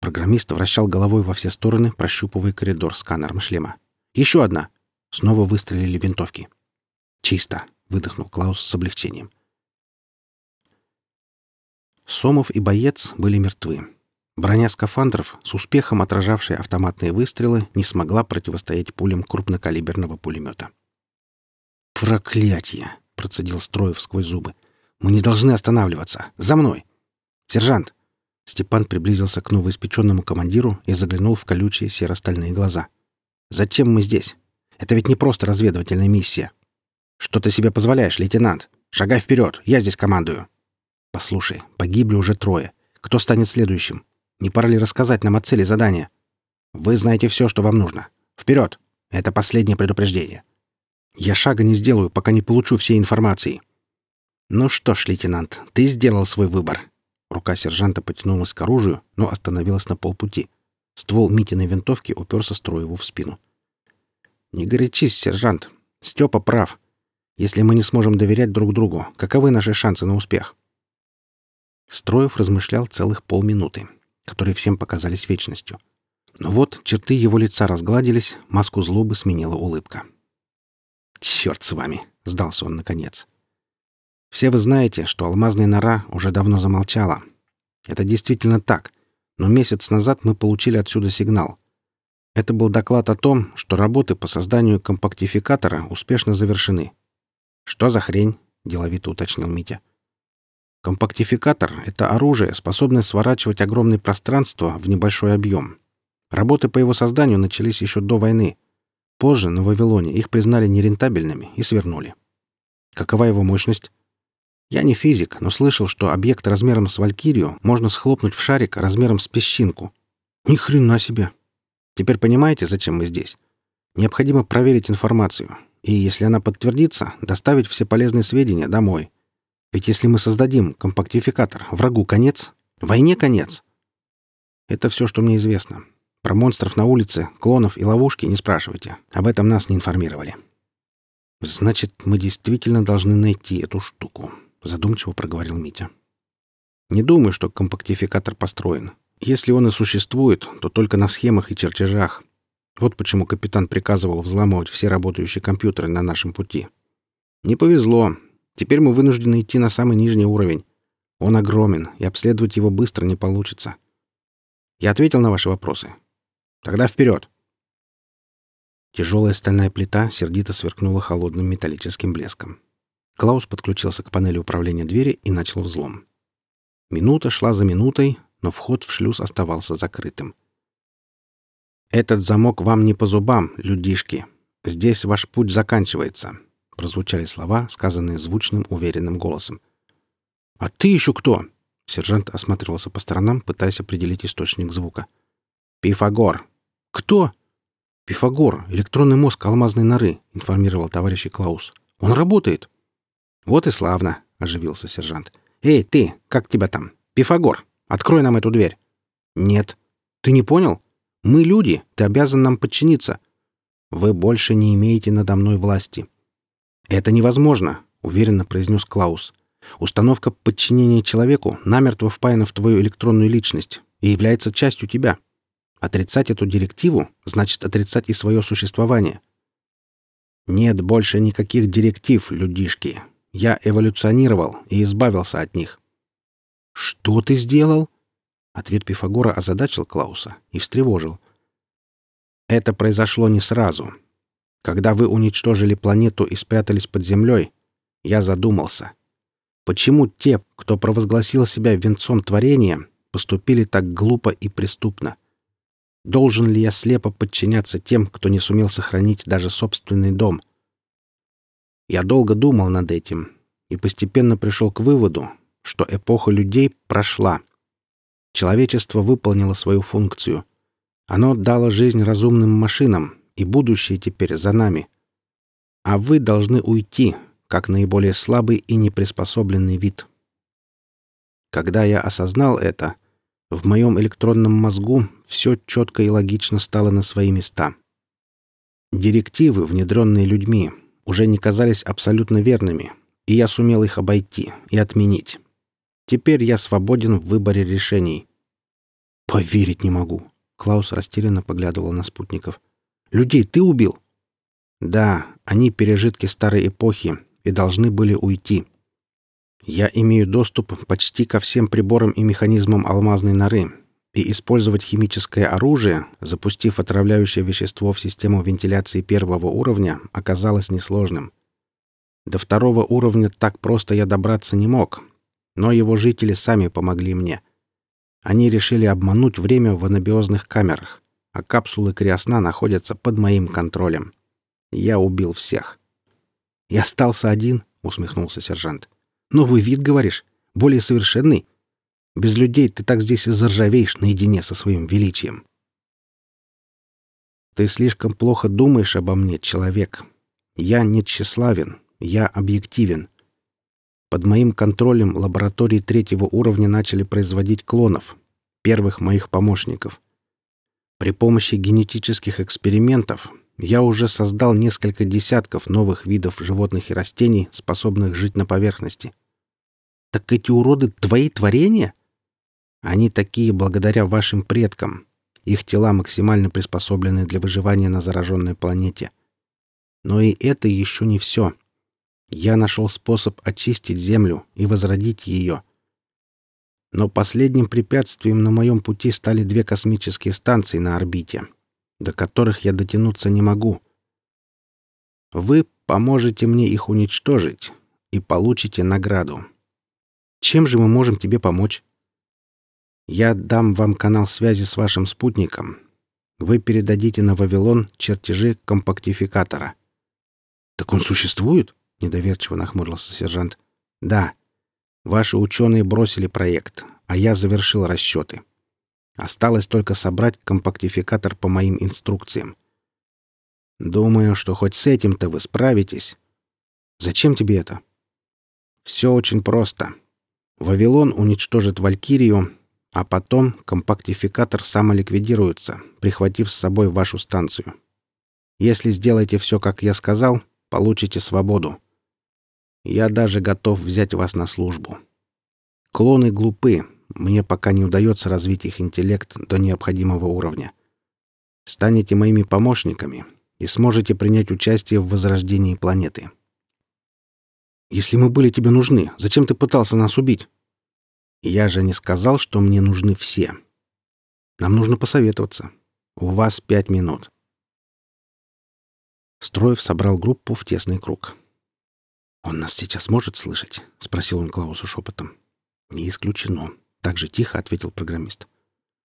Программист вращал головой во все стороны, прощупывая коридор сканером шлема. «Еще одна!» Снова выстрелили винтовки. «Чисто!» — выдохнул Клаус с облегчением. Сомов и боец были мертвы. Броня скафандров, с успехом отражавшая автоматные выстрелы, не смогла противостоять пулям крупнокалиберного пулемета. «Проклятие!» — процедил Строев сквозь зубы. «Мы не должны останавливаться! За мной! Сержант, Степан приблизился к новоиспеченному командиру и заглянул в колючие серо-стальные глаза. «Зачем мы здесь? Это ведь не просто разведывательная миссия. Что ты себе позволяешь, лейтенант? Шагай вперед, я здесь командую». «Послушай, погибли уже трое. Кто станет следующим? Не пора ли рассказать нам о цели задания? Вы знаете все, что вам нужно. Вперед! Это последнее предупреждение. Я шага не сделаю, пока не получу всей информации». «Ну что ж, лейтенант, ты сделал свой выбор. Рука сержанта потянулась к оружию, но остановилась на полпути. Ствол Митиной винтовки уперся Строеву в спину. «Не горячись, сержант. Степа прав. Если мы не сможем доверять друг другу, каковы наши шансы на успех?» Строев размышлял целых полминуты, которые всем показались вечностью. Но вот черты его лица разгладились, маску злобы сменила улыбка. «Черт с вами!» — сдался он наконец. «Все вы знаете, что алмазная нора уже давно замолчала. Это действительно так, но месяц назад мы получили отсюда сигнал. Это был доклад о том, что работы по созданию компактификатора успешно завершены. «Что за хрень?» — деловито уточнил Митя. Компактификатор — это оружие, способное сворачивать огромное пространство в небольшой объем. Работы по его созданию начались еще до войны. Позже на Вавилоне их признали нерентабельными и свернули. Какова его мощность? Я не физик, но слышал, что объект размером с Валькирию можно схлопнуть в шарик размером с песчинку. Ни хрена себе! Теперь понимаете, зачем мы здесь? Необходимо проверить информацию. И, если она подтвердится, доставить все полезные сведения домой. Ведь если мы создадим компактификатор, врагу конец, войне конец. Это все, что мне известно. Про монстров на улице, клонов и ловушки не спрашивайте. Об этом нас не информировали. Значит, мы действительно должны найти эту штуку, задумчиво проговорил Митя. Не думаю, что компактификатор построен. Если он и существует, то только на схемах и чертежах. Вот почему капитан приказывал взламывать все работающие компьютеры на нашем пути. Не повезло, Теперь мы вынуждены идти на самый нижний уровень. Он огромен, и обследовать его быстро не получится. Я ответил на ваши вопросы. Тогда вперед!» Тяжелая стальная плита сердито сверкнула холодным металлическим блеском. Клаус подключился к панели управления двери и начал взлом. Минута шла за минутой, но вход в шлюз оставался закрытым. «Этот замок вам не по зубам, людишки. Здесь ваш путь заканчивается прозвучали слова, сказанные звучным, уверенным голосом. «А ты еще кто?» Сержант осматривался по сторонам, пытаясь определить источник звука. «Пифагор». «Кто?» «Пифагор, электронный мозг алмазной норы», — информировал товарищ Клаус. «Он работает». «Вот и славно», — оживился сержант. «Эй, ты, как тебя там? Пифагор, открой нам эту дверь». «Нет». «Ты не понял? Мы люди, ты обязан нам подчиниться». «Вы больше не имеете надо мной власти. «Это невозможно», — уверенно произнес Клаус. «Установка подчинения человеку намертво впаяна в твою электронную личность и является частью тебя. Отрицать эту директиву значит отрицать и свое существование». «Нет больше никаких директив, людишки. Я эволюционировал и избавился от них». «Что ты сделал?» Ответ Пифагора озадачил Клауса и встревожил. «Это произошло не сразу. Когда вы уничтожили планету и спрятались под землей, я задумался. Почему те, кто провозгласил себя венцом творения, поступили так глупо и преступно? Должен ли я слепо подчиняться тем, кто не сумел сохранить даже собственный дом? Я долго думал над этим и постепенно пришел к выводу, что эпоха людей прошла. Человечество выполнило свою функцию. Оно дало жизнь разумным машинам, и будущее теперь за нами. А вы должны уйти, как наиболее слабый и неприспособленный вид. Когда я осознал это, в моем электронном мозгу все четко и логично стало на свои места. Директивы, внедренные людьми, уже не казались абсолютно верными, и я сумел их обойти и отменить. Теперь я свободен в выборе решений. «Поверить не могу!» Клаус растерянно поглядывал на спутников. Людей ты убил?» «Да, они пережитки старой эпохи и должны были уйти. Я имею доступ почти ко всем приборам и механизмам алмазной норы, и использовать химическое оружие, запустив отравляющее вещество в систему вентиляции первого уровня, оказалось несложным. До второго уровня так просто я добраться не мог, но его жители сами помогли мне. Они решили обмануть время в анабиозных камерах а капсулы криосна находятся под моим контролем. Я убил всех. «Я остался один», — усмехнулся сержант. «Новый вид, говоришь? Более совершенный? Без людей ты так здесь и заржавеешь наедине со своим величием». «Ты слишком плохо думаешь обо мне, человек. Я не тщеславен, я объективен. Под моим контролем лаборатории третьего уровня начали производить клонов, первых моих помощников. При помощи генетических экспериментов я уже создал несколько десятков новых видов животных и растений, способных жить на поверхности. Так эти уроды твои творения? Они такие благодаря вашим предкам. Их тела максимально приспособлены для выживания на зараженной планете. Но и это еще не все. Я нашел способ очистить Землю и возродить ее. Но последним препятствием на моем пути стали две космические станции на орбите, до которых я дотянуться не могу. Вы поможете мне их уничтожить и получите награду. Чем же мы можем тебе помочь? Я дам вам канал связи с вашим спутником. Вы передадите на Вавилон чертежи компактификатора. Так он существует? Недоверчиво нахмурился сержант. Да. Ваши ученые бросили проект, а я завершил расчеты. Осталось только собрать компактификатор по моим инструкциям. Думаю, что хоть с этим-то вы справитесь. Зачем тебе это? Все очень просто. Вавилон уничтожит Валькирию, а потом компактификатор самоликвидируется, прихватив с собой вашу станцию. Если сделаете все, как я сказал, получите свободу. Я даже готов взять вас на службу. Клоны глупы, мне пока не удается развить их интеллект до необходимого уровня. Станете моими помощниками и сможете принять участие в возрождении планеты. Если мы были тебе нужны, зачем ты пытался нас убить? Я же не сказал, что мне нужны все. Нам нужно посоветоваться. У вас пять минут. Строев собрал группу в тесный круг. «Он нас сейчас может слышать?» — спросил он Клаусу шепотом. «Не исключено», — так же тихо ответил программист.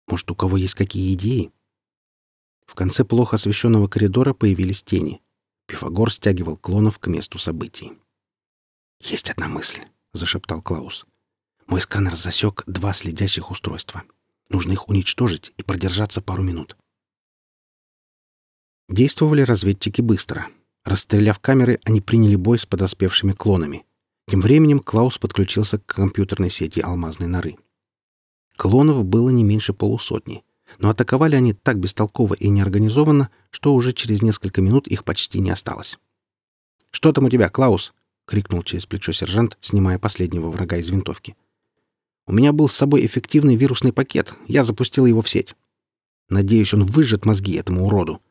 «Может, у кого есть какие идеи?» В конце плохо освещенного коридора появились тени. Пифагор стягивал клонов к месту событий. «Есть одна мысль», — зашептал Клаус. «Мой сканер засек два следящих устройства. Нужно их уничтожить и продержаться пару минут». Действовали разведчики быстро. Расстреляв камеры, они приняли бой с подоспевшими клонами. Тем временем Клаус подключился к компьютерной сети алмазной норы. Клонов было не меньше полусотни, но атаковали они так бестолково и неорганизованно, что уже через несколько минут их почти не осталось. «Что там у тебя, Клаус?» — крикнул через плечо сержант, снимая последнего врага из винтовки. «У меня был с собой эффективный вирусный пакет. Я запустил его в сеть. Надеюсь, он выжжет мозги этому уроду.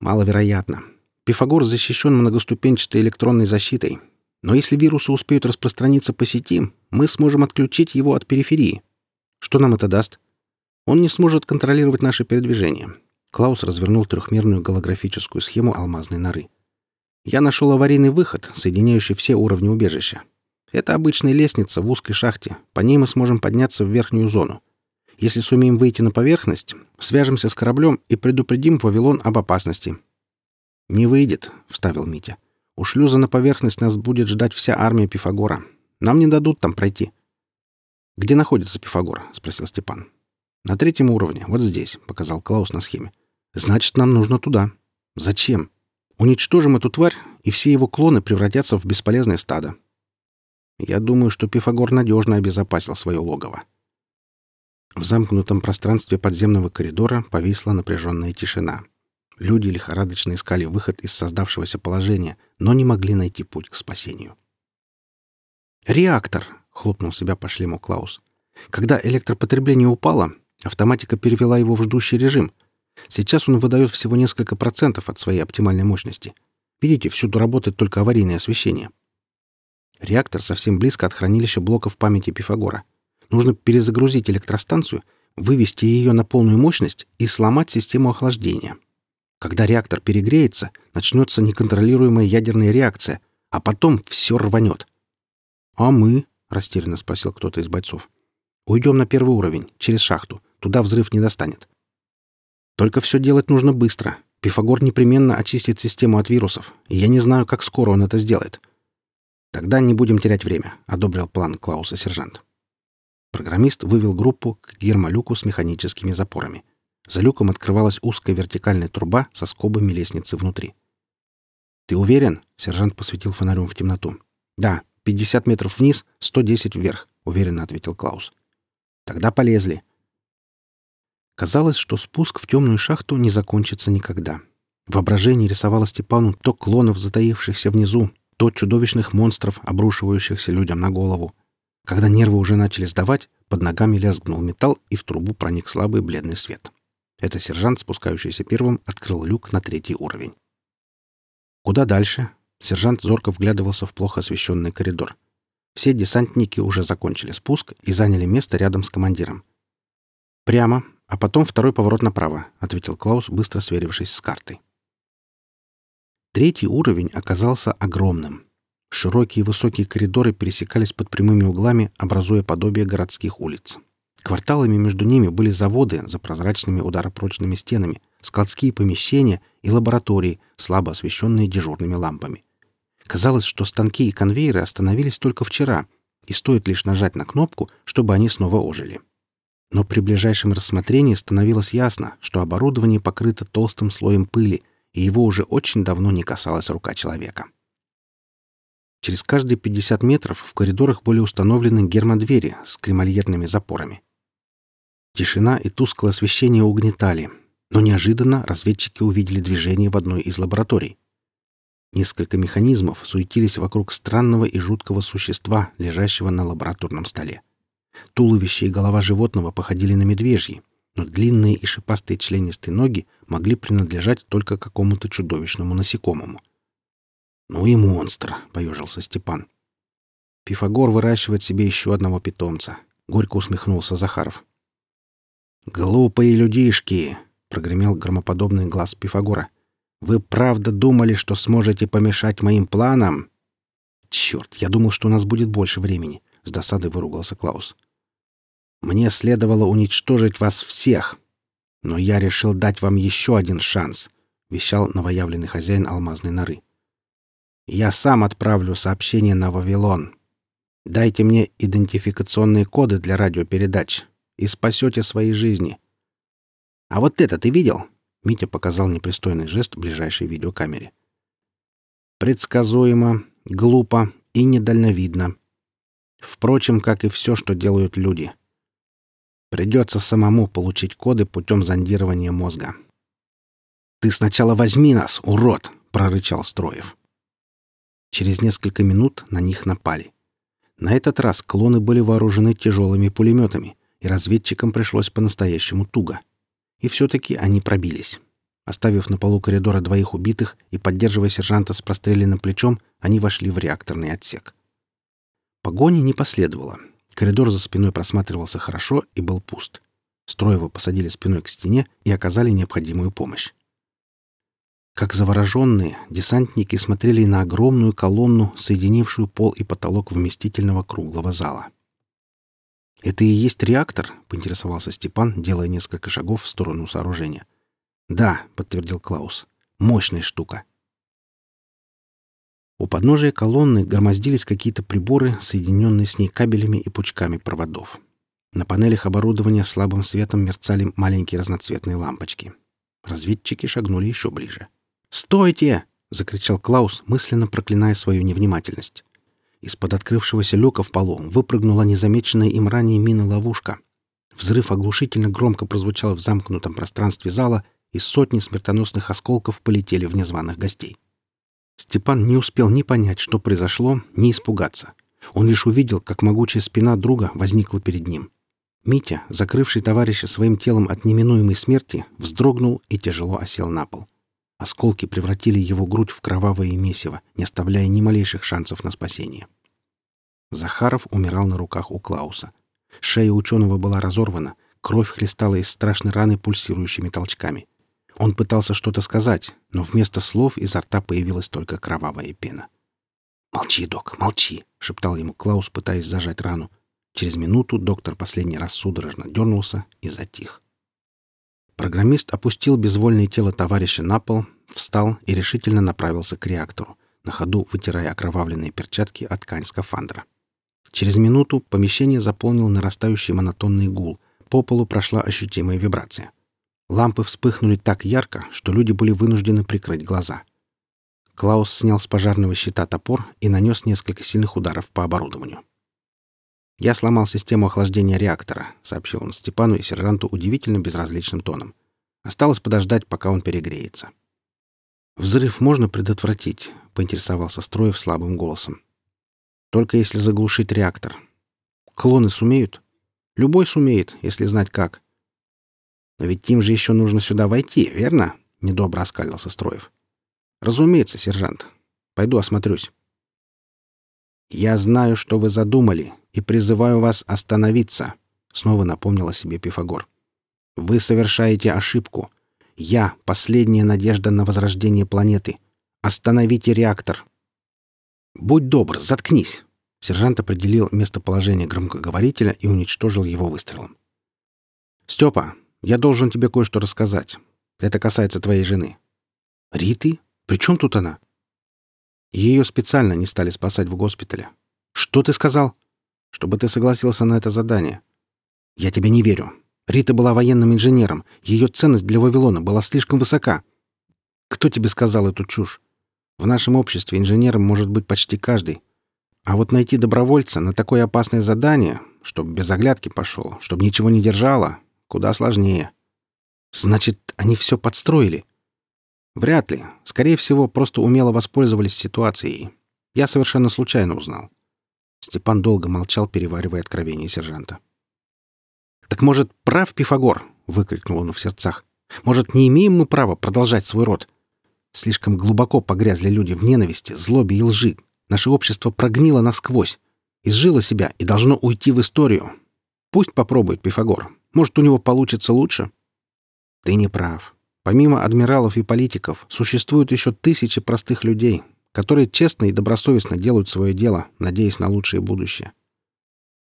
Маловероятно. Пифагор защищен многоступенчатой электронной защитой. Но если вирусы успеют распространиться по сети, мы сможем отключить его от периферии. Что нам это даст? Он не сможет контролировать наше передвижение. Клаус развернул трехмерную голографическую схему алмазной норы. Я нашел аварийный выход, соединяющий все уровни убежища. Это обычная лестница в узкой шахте. По ней мы сможем подняться в верхнюю зону. Если сумеем выйти на поверхность, свяжемся с кораблем и предупредим Вавилон об опасности. «Не выйдет», — вставил Митя. «У шлюза на поверхность нас будет ждать вся армия Пифагора. Нам не дадут там пройти». «Где находится Пифагор?» — спросил Степан. «На третьем уровне, вот здесь», — показал Клаус на схеме. «Значит, нам нужно туда». «Зачем?» Уничтожим эту тварь, и все его клоны превратятся в бесполезное стадо. Я думаю, что Пифагор надежно обезопасил свое логово. В замкнутом пространстве подземного коридора повисла напряженная тишина. Люди лихорадочно искали выход из создавшегося положения, но не могли найти путь к спасению. «Реактор!» — хлопнул себя по шлему Клаус. «Когда электропотребление упало, автоматика перевела его в ждущий режим — Сейчас он выдает всего несколько процентов от своей оптимальной мощности. Видите, всюду работает только аварийное освещение. Реактор совсем близко от хранилища блоков памяти Пифагора. Нужно перезагрузить электростанцию, вывести ее на полную мощность и сломать систему охлаждения. Когда реактор перегреется, начнется неконтролируемая ядерная реакция, а потом все рванет. «А мы?» — растерянно спросил кто-то из бойцов. «Уйдем на первый уровень, через шахту. Туда взрыв не достанет». Только все делать нужно быстро. Пифагор непременно очистит систему от вирусов, и я не знаю, как скоро он это сделает. Тогда не будем терять время, одобрил план Клауса сержант. Программист вывел группу к гермолюку с механическими запорами. За люком открывалась узкая вертикальная труба со скобами лестницы внутри. «Ты уверен?» — сержант посветил фонарем в темноту. «Да, 50 метров вниз, 110 вверх», — уверенно ответил Клаус. «Тогда полезли. Казалось, что спуск в темную шахту не закончится никогда. Воображение рисовало Степану то клонов, затаившихся внизу, то чудовищных монстров, обрушивающихся людям на голову. Когда нервы уже начали сдавать, под ногами лязгнул металл, и в трубу проник слабый бледный свет. Это сержант, спускающийся первым, открыл люк на третий уровень. Куда дальше? Сержант зорко вглядывался в плохо освещенный коридор. Все десантники уже закончили спуск и заняли место рядом с командиром. «Прямо, а потом второй поворот направо», — ответил Клаус, быстро сверившись с картой. Третий уровень оказался огромным. Широкие высокие коридоры пересекались под прямыми углами, образуя подобие городских улиц. Кварталами между ними были заводы за прозрачными ударопрочными стенами, складские помещения и лаборатории, слабо освещенные дежурными лампами. Казалось, что станки и конвейеры остановились только вчера, и стоит лишь нажать на кнопку, чтобы они снова ожили. Но при ближайшем рассмотрении становилось ясно, что оборудование покрыто толстым слоем пыли, и его уже очень давно не касалась рука человека. Через каждые 50 метров в коридорах были установлены гермодвери с кремольерными запорами. Тишина и тусклое освещение угнетали, но неожиданно разведчики увидели движение в одной из лабораторий. Несколько механизмов суетились вокруг странного и жуткого существа, лежащего на лабораторном столе. Туловище и голова животного походили на медвежьи, но длинные и шипастые членистые ноги могли принадлежать только какому-то чудовищному насекомому. «Ну и монстр!» — поежился Степан. «Пифагор выращивает себе еще одного питомца», — горько усмехнулся Захаров. «Глупые людишки!» — прогремел громоподобный глаз Пифагора. «Вы правда думали, что сможете помешать моим планам?» «Черт, я думал, что у нас будет больше времени», — с досадой выругался Клаус. «Мне следовало уничтожить вас всех, но я решил дать вам еще один шанс», — вещал новоявленный хозяин алмазной норы. Я сам отправлю сообщение на Вавилон. Дайте мне идентификационные коды для радиопередач и спасете свои жизни. А вот это ты видел? Митя показал непристойный жест ближайшей видеокамере. Предсказуемо, глупо и недальновидно. Впрочем, как и все, что делают люди. Придется самому получить коды путем зондирования мозга. «Ты сначала возьми нас, урод!» — прорычал Строев. Через несколько минут на них напали. На этот раз клоны были вооружены тяжелыми пулеметами, и разведчикам пришлось по-настоящему туго. И все-таки они пробились. Оставив на полу коридора двоих убитых и поддерживая сержанта с простреленным плечом, они вошли в реакторный отсек. Погони не последовало. Коридор за спиной просматривался хорошо и был пуст. Строева посадили спиной к стене и оказали необходимую помощь. Как завороженные, десантники смотрели на огромную колонну, соединившую пол и потолок вместительного круглого зала. «Это и есть реактор?» — поинтересовался Степан, делая несколько шагов в сторону сооружения. «Да», — подтвердил Клаус. «Мощная штука». У подножия колонны громоздились какие-то приборы, соединенные с ней кабелями и пучками проводов. На панелях оборудования слабым светом мерцали маленькие разноцветные лампочки. Разведчики шагнули еще ближе. — «Стойте!» — закричал Клаус, мысленно проклиная свою невнимательность. Из-под открывшегося люка в полу выпрыгнула незамеченная им ранее мина-ловушка. Взрыв оглушительно громко прозвучал в замкнутом пространстве зала, и сотни смертоносных осколков полетели в незваных гостей. Степан не успел ни понять, что произошло, ни испугаться. Он лишь увидел, как могучая спина друга возникла перед ним. Митя, закрывший товарища своим телом от неминуемой смерти, вздрогнул и тяжело осел на пол. Осколки превратили его грудь в кровавое месиво, не оставляя ни малейших шансов на спасение. Захаров умирал на руках у Клауса. Шея ученого была разорвана, кровь хлестала из страшной раны пульсирующими толчками. Он пытался что-то сказать, но вместо слов изо рта появилась только кровавая пена. «Молчи, док, молчи!» — шептал ему Клаус, пытаясь зажать рану. Через минуту доктор последний раз судорожно дернулся и затих. Программист опустил безвольное тело товарища на пол, встал и решительно направился к реактору, на ходу вытирая окровавленные перчатки от ткань скафандра. Через минуту помещение заполнил нарастающий монотонный гул. По полу прошла ощутимая вибрация. Лампы вспыхнули так ярко, что люди были вынуждены прикрыть глаза. Клаус снял с пожарного щита топор и нанес несколько сильных ударов по оборудованию. «Я сломал систему охлаждения реактора», — сообщил он Степану и сержанту удивительно безразличным тоном. «Осталось подождать, пока он перегреется». «Взрыв можно предотвратить», — поинтересовался Строев слабым голосом. «Только если заглушить реактор. Клоны сумеют?» «Любой сумеет, если знать как». Но ведь им же еще нужно сюда войти, верно? Недобро оскалился Строев. Разумеется, сержант. Пойду осмотрюсь. Я знаю, что вы задумали, и призываю вас остановиться, снова напомнил о себе Пифагор. Вы совершаете ошибку. Я — последняя надежда на возрождение планеты. Остановите реактор. Будь добр, заткнись. Сержант определил местоположение громкоговорителя и уничтожил его выстрелом. «Степа, я должен тебе кое-что рассказать. Это касается твоей жены». «Риты? При чем тут она?» Ее специально не стали спасать в госпитале. «Что ты сказал?» «Чтобы ты согласился на это задание». «Я тебе не верю. Рита была военным инженером. Ее ценность для Вавилона была слишком высока». «Кто тебе сказал эту чушь? В нашем обществе инженером может быть почти каждый. А вот найти добровольца на такое опасное задание, чтобы без оглядки пошел, чтобы ничего не держало, куда сложнее. Значит, они все подстроили? Вряд ли. Скорее всего, просто умело воспользовались ситуацией. Я совершенно случайно узнал. Степан долго молчал, переваривая откровение сержанта. «Так, может, прав Пифагор?» — выкрикнул он в сердцах. «Может, не имеем мы права продолжать свой род? Слишком глубоко погрязли люди в ненависти, злобе и лжи. Наше общество прогнило насквозь, изжило себя и должно уйти в историю. Пусть попробует Пифагор. Может, у него получится лучше?» «Ты не прав. Помимо адмиралов и политиков, существуют еще тысячи простых людей, которые честно и добросовестно делают свое дело, надеясь на лучшее будущее.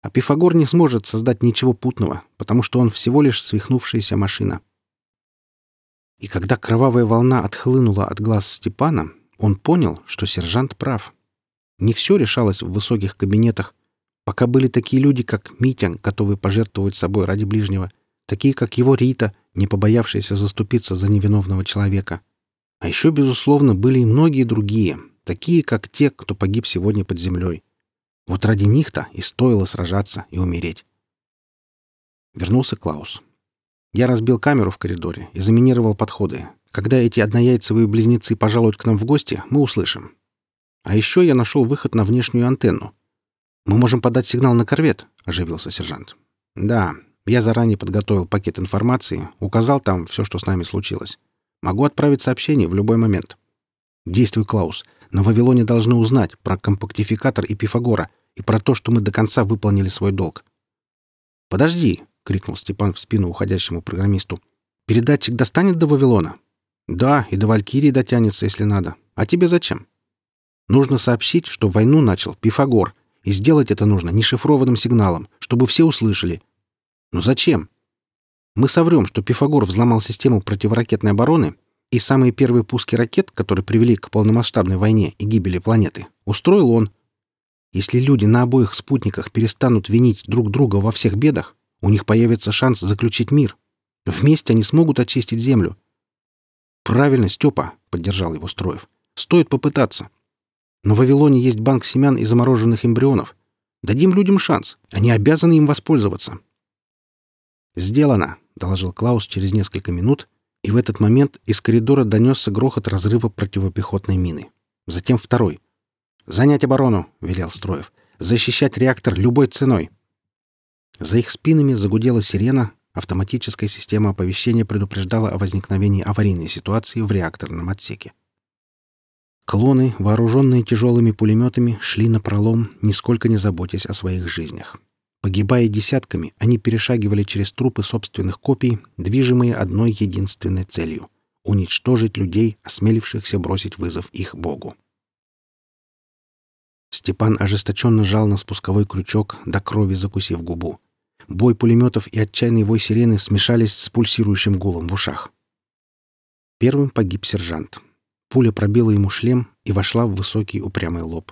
А Пифагор не сможет создать ничего путного, потому что он всего лишь свихнувшаяся машина. И когда кровавая волна отхлынула от глаз Степана, он понял, что сержант прав. Не все решалось в высоких кабинетах, пока были такие люди, как Митя, готовые пожертвовать собой ради ближнего, такие, как его Рита, не побоявшиеся заступиться за невиновного человека. А еще, безусловно, были и многие другие, такие, как те, кто погиб сегодня под землей. Вот ради них-то и стоило сражаться и умереть. Вернулся Клаус. Я разбил камеру в коридоре и заминировал подходы. Когда эти однояйцевые близнецы пожалуют к нам в гости, мы услышим. А еще я нашел выход на внешнюю антенну. Мы можем подать сигнал на корвет, оживился сержант. Да, я заранее подготовил пакет информации, указал там все, что с нами случилось. Могу отправить сообщение в любой момент. Действуй, Клаус. На Вавилоне должны узнать про компактификатор и Пифагора и про то, что мы до конца выполнили свой долг. Подожди, крикнул Степан в спину уходящему программисту. Передатчик достанет до Вавилона? Да, и до Валькирии дотянется, если надо. А тебе зачем? Нужно сообщить, что войну начал Пифагор, и сделать это нужно нешифрованным сигналом, чтобы все услышали. Но зачем? Мы соврем, что Пифагор взломал систему противоракетной обороны, и самые первые пуски ракет, которые привели к полномасштабной войне и гибели планеты, устроил он. Если люди на обоих спутниках перестанут винить друг друга во всех бедах, у них появится шанс заключить мир. Вместе они смогут очистить землю. «Правильно, Степа», — поддержал его Строев. «Стоит попытаться. Но в Вавилоне есть банк семян и замороженных эмбрионов. Дадим людям шанс. Они обязаны им воспользоваться». «Сделано», — доложил Клаус через несколько минут, и в этот момент из коридора донесся грохот разрыва противопехотной мины. Затем второй. «Занять оборону», — велел Строев. «Защищать реактор любой ценой». За их спинами загудела сирена, автоматическая система оповещения предупреждала о возникновении аварийной ситуации в реакторном отсеке. Клоны, вооруженные тяжелыми пулеметами, шли на пролом, нисколько не заботясь о своих жизнях. Погибая десятками, они перешагивали через трупы собственных копий, движимые одной единственной целью — уничтожить людей, осмелившихся бросить вызов их богу. Степан ожесточенно жал на спусковой крючок, до крови закусив губу. Бой пулеметов и отчаянный вой сирены смешались с пульсирующим гулом в ушах. Первым погиб сержант. Пуля пробила ему шлем и вошла в высокий упрямый лоб.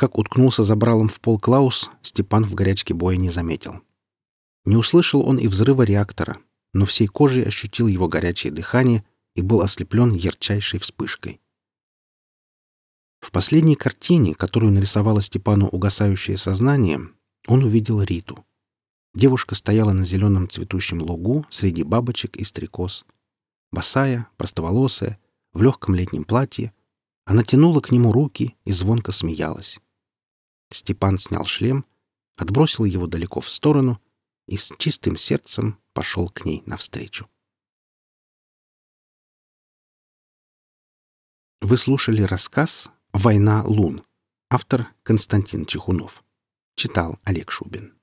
Как уткнулся забралом в пол Клаус, Степан в горячке боя не заметил. Не услышал он и взрыва реактора, но всей кожей ощутил его горячее дыхание и был ослеплен ярчайшей вспышкой. В последней картине, которую нарисовало Степану угасающее сознание, он увидел Риту. Девушка стояла на зеленом цветущем лугу среди бабочек и стрекоз. Босая, простоволосая, в легком летнем платье, она тянула к нему руки и звонко смеялась. Степан снял шлем, отбросил его далеко в сторону и с чистым сердцем пошел к ней навстречу. Вы слушали рассказ «Война лун». Автор Константин Чехунов. Читал Олег Шубин.